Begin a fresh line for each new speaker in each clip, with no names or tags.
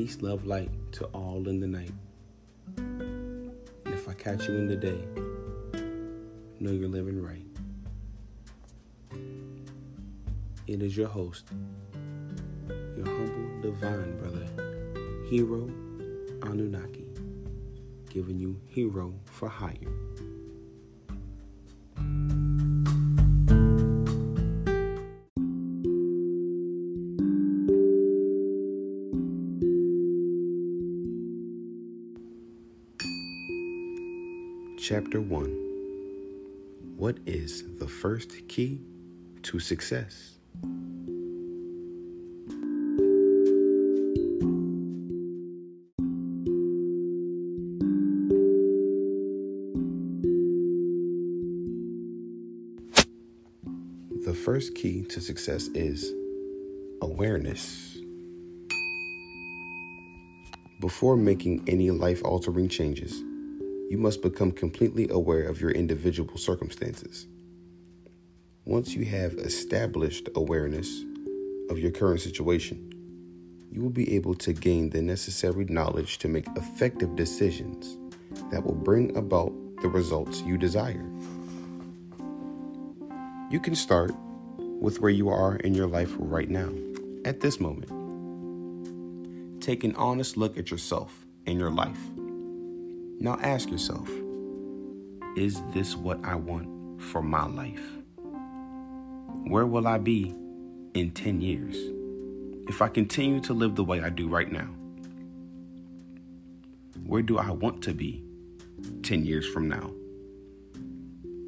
Peace, love, light to all in the night. And if I catch you in the day, know you're living right. It is your host, your humble divine brother, Hero Anunnaki, giving you Hero for Hire. Chapter 1 What is the first key to success? The first key to success is awareness. Before making any life altering changes, you must become completely aware of your individual circumstances. Once you have established awareness of your current situation, you will be able to gain the necessary knowledge to make effective decisions that will bring about the results you desire. You can start with where you are in your life right now, at this moment. Take an honest look at yourself and your life. Now ask yourself Is this what I want for my life? Where will I be in 10 years if I continue to live the way I do right now? Where do I want to be 10 years from now?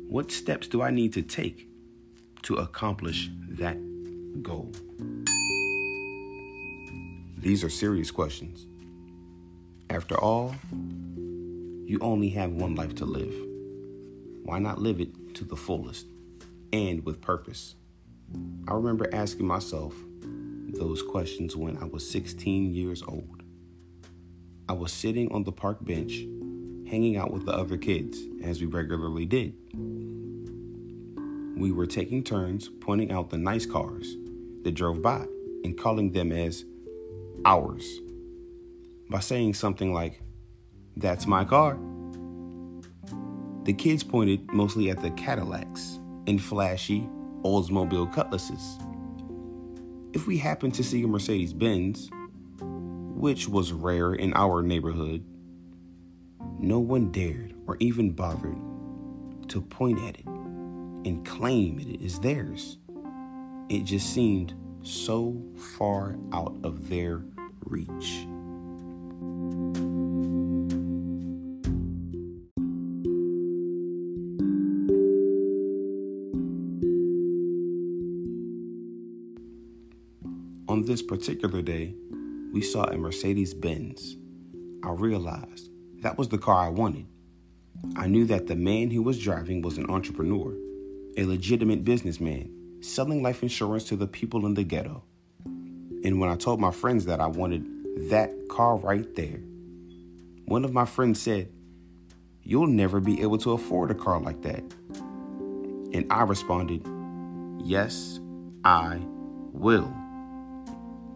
What steps do I need to take to accomplish that goal? These are serious questions. After all, you only have one life to live. Why not live it to the fullest and with purpose? I remember asking myself those questions when I was 16 years old. I was sitting on the park bench, hanging out with the other kids, as we regularly did. We were taking turns pointing out the nice cars that drove by and calling them as ours by saying something like, That's my car. The kids pointed mostly at the Cadillacs and flashy Oldsmobile Cutlasses. If we happened to see a Mercedes Benz, which was rare in our neighborhood, no one dared or even bothered to point at it and claim it is theirs. It just seemed so far out of their reach. This particular day, we saw a Mercedes Benz. I realized that was the car I wanted. I knew that the man who was driving was an entrepreneur, a legitimate businessman, selling life insurance to the people in the ghetto. And when I told my friends that I wanted that car right there, one of my friends said, You'll never be able to afford a car like that. And I responded, Yes, I will.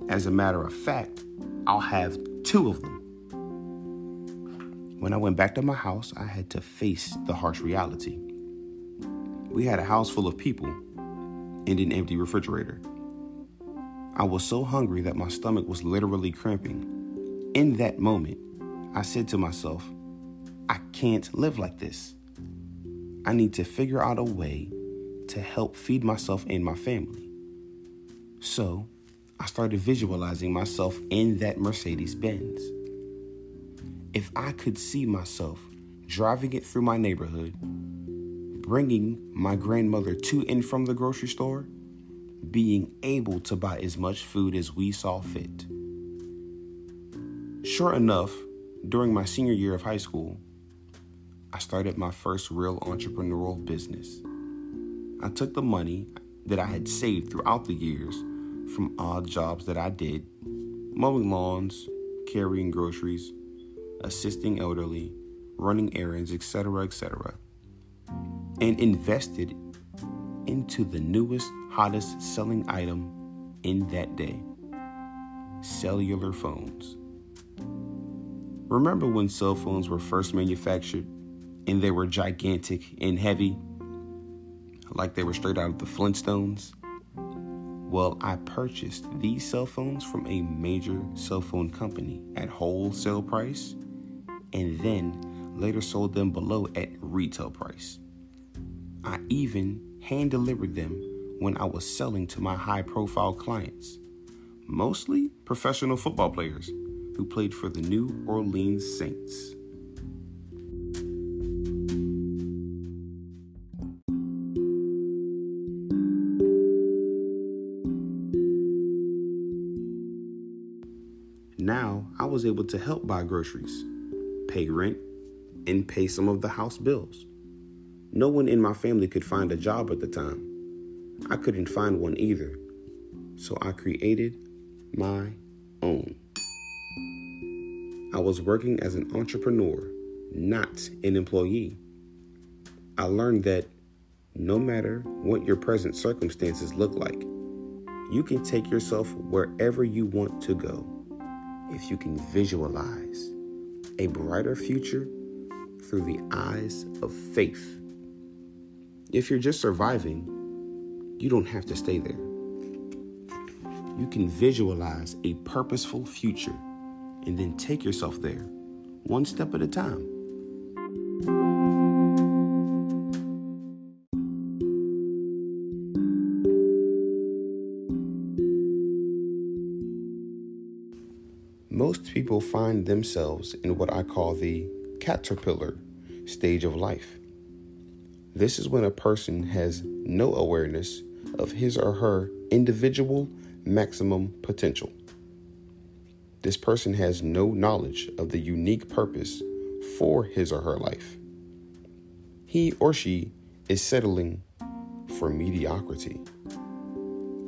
As a matter of fact, I'll have two of them. When I went back to my house, I had to face the harsh reality. We had a house full of people and an empty refrigerator. I was so hungry that my stomach was literally cramping. In that moment, I said to myself, I can't live like this. I need to figure out a way to help feed myself and my family. So, I started visualizing myself in that Mercedes Benz. If I could see myself driving it through my neighborhood, bringing my grandmother to and from the grocery store, being able to buy as much food as we saw fit. Sure enough, during my senior year of high school, I started my first real entrepreneurial business. I took the money that I had saved throughout the years from odd jobs that I did mowing lawns, carrying groceries, assisting elderly, running errands, etc., etc., and invested into the newest, hottest selling item in that day cellular phones. Remember when cell phones were first manufactured and they were gigantic and heavy, like they were straight out of the Flintstones? Well, I purchased these cell phones from a major cell phone company at wholesale price and then later sold them below at retail price. I even hand delivered them when I was selling to my high profile clients, mostly professional football players who played for the New Orleans Saints. Able to help buy groceries, pay rent, and pay some of the house bills. No one in my family could find a job at the time. I couldn't find one either. So I created my own. I was working as an entrepreneur, not an employee. I learned that no matter what your present circumstances look like, you can take yourself wherever you want to go if you can visualize a brighter future through the eyes of faith. If you're just surviving, you don't have to stay there. You can visualize a purposeful future and then take yourself there, one step at a time. Most people find themselves in what I call the caterpillar stage of life. This is when a person has no awareness of his or her individual maximum potential. This person has no knowledge of the unique purpose for his or her life. He or she is settling for mediocrity,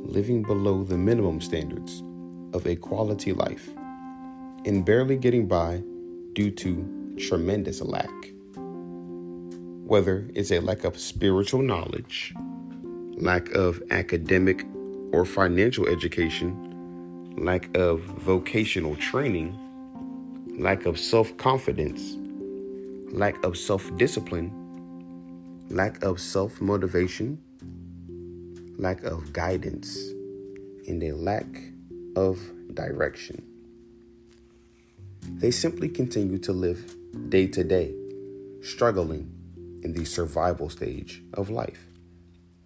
living below the minimum standards of a quality life, and barely getting by due to tremendous lack. Whether it's a lack of spiritual knowledge, lack of academic or financial education, lack of vocational training, lack of self confidence, lack of self discipline, lack of self motivation, lack of guidance, and a lack of direction. They simply continue to live day to day, struggling in the survival stage of life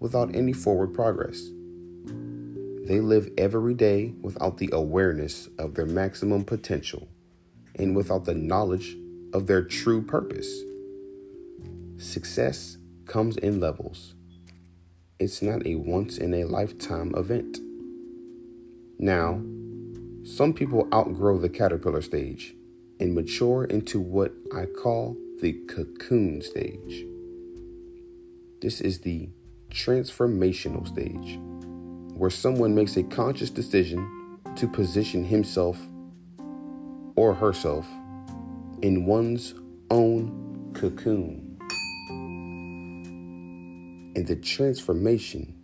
without any forward progress. They live every day without the awareness of their maximum potential and without the knowledge of their true purpose. Success comes in levels. It's not a once in a lifetime event. Now, some people outgrow the caterpillar stage and mature into what I call the cocoon stage. This is the transformational stage where someone makes a conscious decision to position himself or herself in one's own cocoon. And the transformation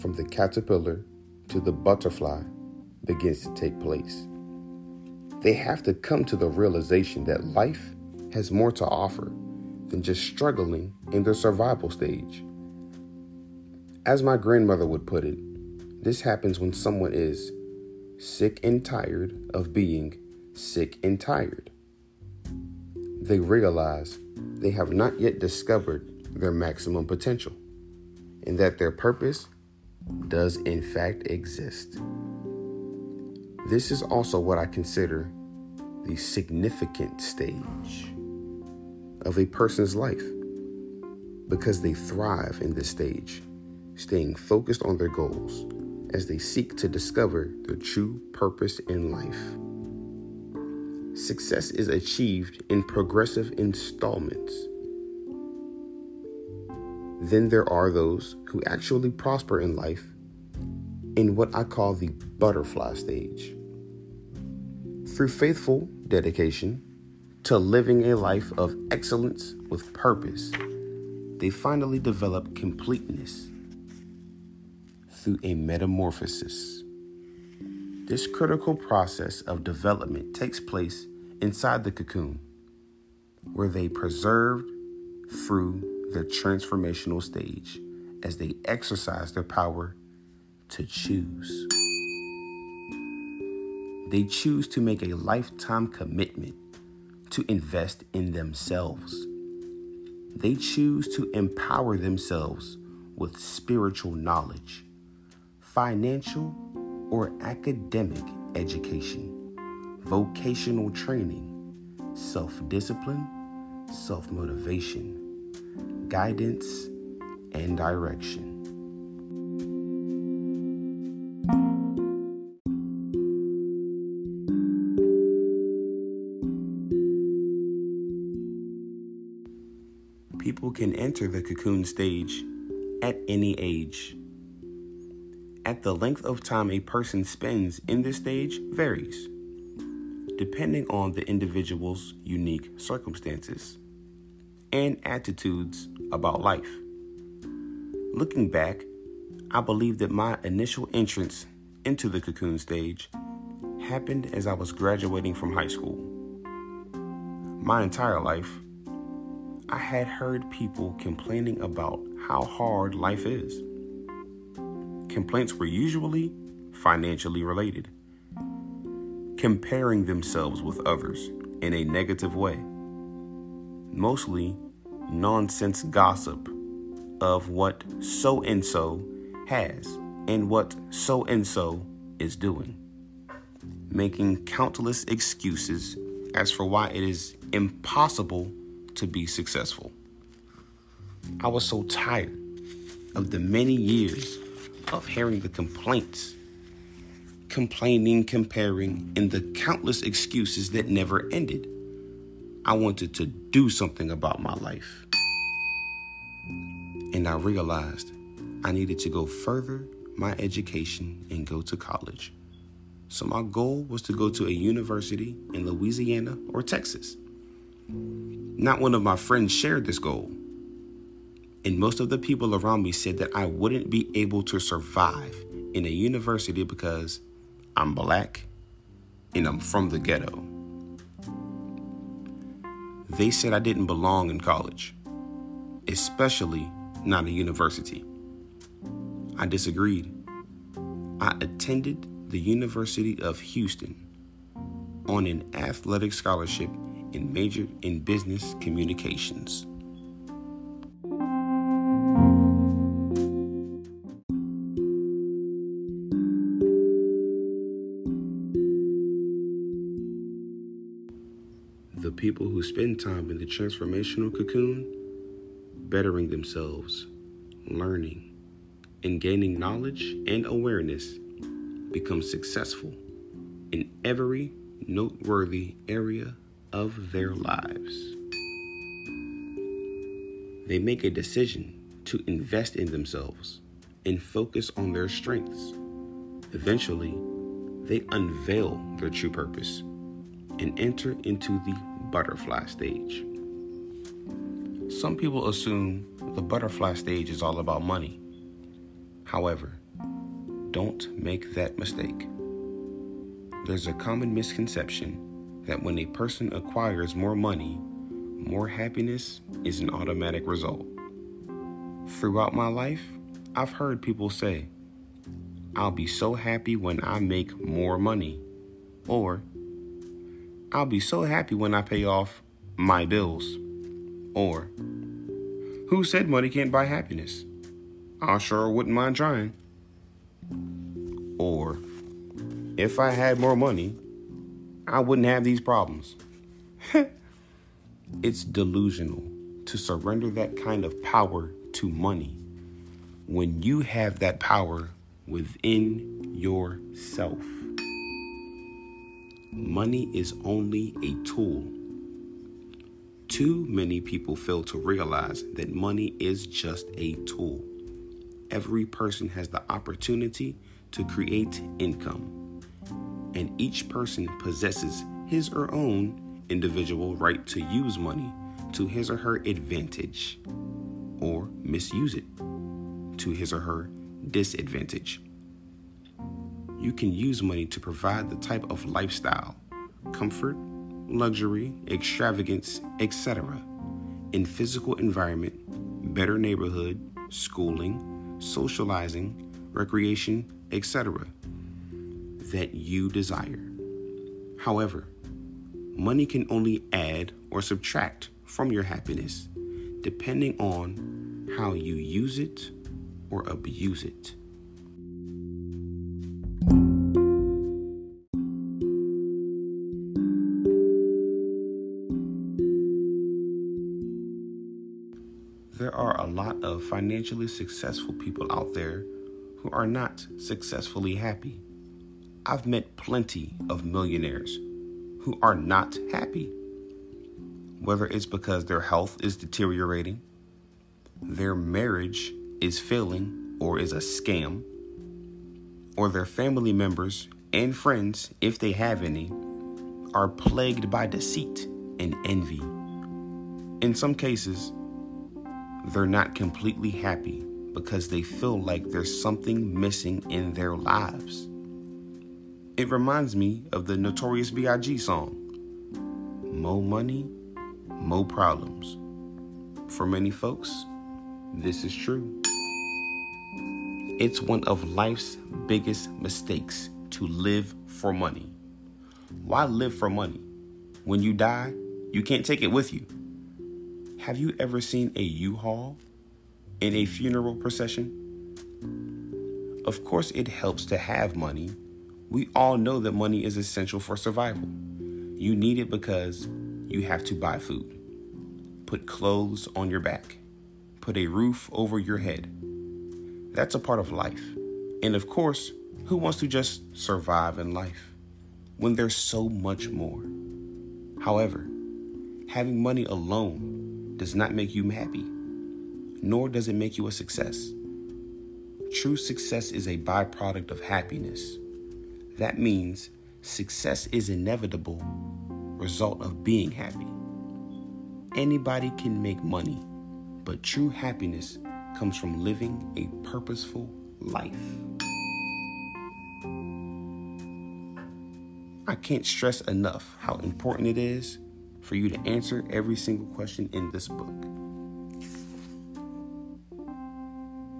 from the caterpillar to the butterfly begins to take place. They have to come to the realization that life has more to offer than just struggling in the survival stage. As my grandmother would put it, this happens when someone is sick and tired of being sick and tired. They realize they have not yet discovered their maximum potential and that their purpose does in fact exist. This is also what I consider the significant stage of a person's life because they thrive in this stage, staying focused on their goals as they seek to discover their true purpose in life. Success is achieved in progressive installments. Then there are those who actually prosper in life in what I call the butterfly stage. Through faithful dedication to living a life of excellence with purpose, they finally develop completeness through a metamorphosis. This critical process of development takes place inside the cocoon, where they preserved through their transformational stage as they exercise their power to choose. They choose to make a lifetime commitment to invest in themselves. They choose to empower themselves with spiritual knowledge, financial or academic education, vocational training, self discipline, self motivation, guidance, and direction. Can enter the cocoon stage at any age. At the length of time a person spends in this stage varies, depending on the individual's unique circumstances and attitudes about life. Looking back, I believe that my initial entrance into the cocoon stage happened as I was graduating from high school. My entire life, I had heard people complaining about how hard life is. Complaints were usually financially related, comparing themselves with others in a negative way, mostly nonsense gossip of what so and so has and what so and so is doing, making countless excuses as for why it is impossible to be successful. I was so tired of the many years of hearing the complaints, complaining, comparing, and the countless excuses that never ended. I wanted to do something about my life. And I realized I needed to go further my education and go to college. So my goal was to go to a university in Louisiana or Texas. Not one of my friends shared this goal. And most of the people around me said that I wouldn't be able to survive in a university because I'm black and I'm from the ghetto. They said I didn't belong in college, especially not a university. I disagreed. I attended the University of Houston on an athletic scholarship and majored in business communications. The people who spend time in the transformational cocoon, bettering themselves, learning, and gaining knowledge and awareness, become successful in every noteworthy area of their lives. They make a decision to invest in themselves and focus on their strengths. Eventually, they unveil their true purpose and enter into the butterfly stage. Some people assume the butterfly stage is all about money. However, don't make that mistake. There's a common misconception that when a person acquires more money, more happiness is an automatic result. Throughout my life, I've heard people say, I'll be so happy when I make more money, or I'll be so happy when I pay off my bills, or Who said money can't buy happiness? I sure wouldn't mind trying. Or, if I had more money, I wouldn't have these problems. it's delusional to surrender that kind of power to money when you have that power within yourself. Money is only a tool. Too many people fail to realize that money is just a tool. Every person has the opportunity to create income and each person possesses his or own individual right to use money to his or her advantage or misuse it to his or her disadvantage. you can use money to provide the type of lifestyle, comfort, luxury, extravagance, etc. in physical environment, better neighborhood, schooling, socializing, recreation, etc. that you desire. However, money can only add or subtract from your happiness depending on how you use it or abuse it. There are a lot of financially successful people out there who are not successfully happy. I've met plenty of millionaires who are not happy. Whether it's because their health is deteriorating, their marriage is failing or is a scam, or their family members and friends, if they have any, are plagued by deceit and envy. In some cases, they're not completely happy because they feel like there's something missing in their lives. It reminds me of the Notorious B.I.G. song, Mo Money, Mo Problems. For many folks, this is true. It's one of life's biggest mistakes to live for money. Why live for money? When you die, you can't take it with you. Have you ever seen a U-Haul in a funeral procession? Of course, it helps to have money. We all know that money is essential for survival. You need it because you have to buy food, put clothes on your back, put a roof over your head. That's a part of life. And of course, who wants to just survive in life when there's so much more? However, having money alone does not make you happy, nor does it make you a success. True success is a byproduct of happiness. That means success is inevitable result of being happy. Anybody can make money, but true happiness comes from living a purposeful life. I can't stress enough how important it is for you to answer every single question in this book.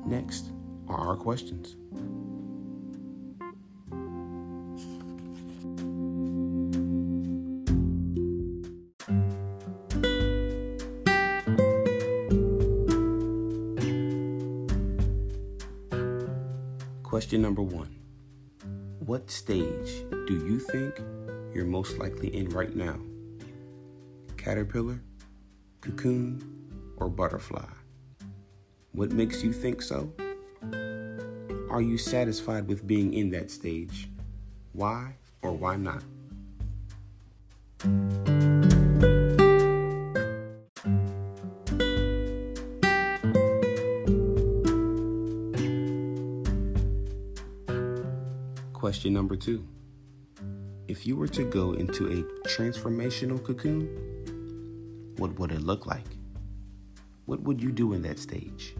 Next are our questions. Question number one What stage do you think you're most likely in right now? Caterpillar, cocoon, or butterfly? What makes you think so? Are you satisfied with being in that stage? Why or why not? Number two If you were to go into a transformational cocoon, what would it look like? What would you do in that stage?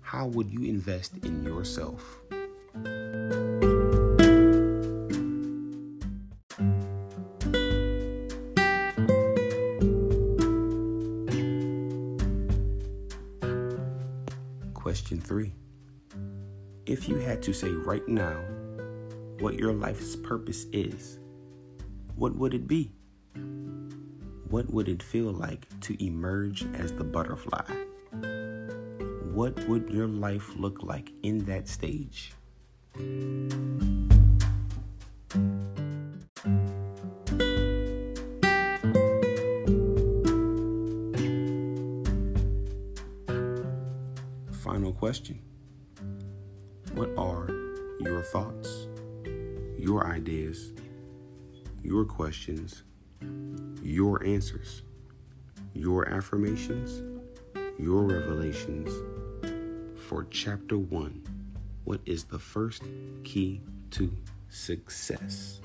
How would you invest in yourself? Question three If you had to say right now what your life's purpose is, what would it be? What would it feel like to emerge as the butterfly? What would your life look like in that stage? Final question What are your thoughts? Your ideas, your questions, your answers, your affirmations, your revelations for chapter one. What is the first key to success?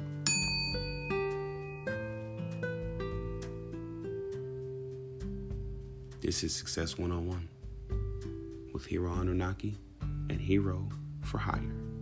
This is Success 101 with Hero Anunnaki and Hero for Hire.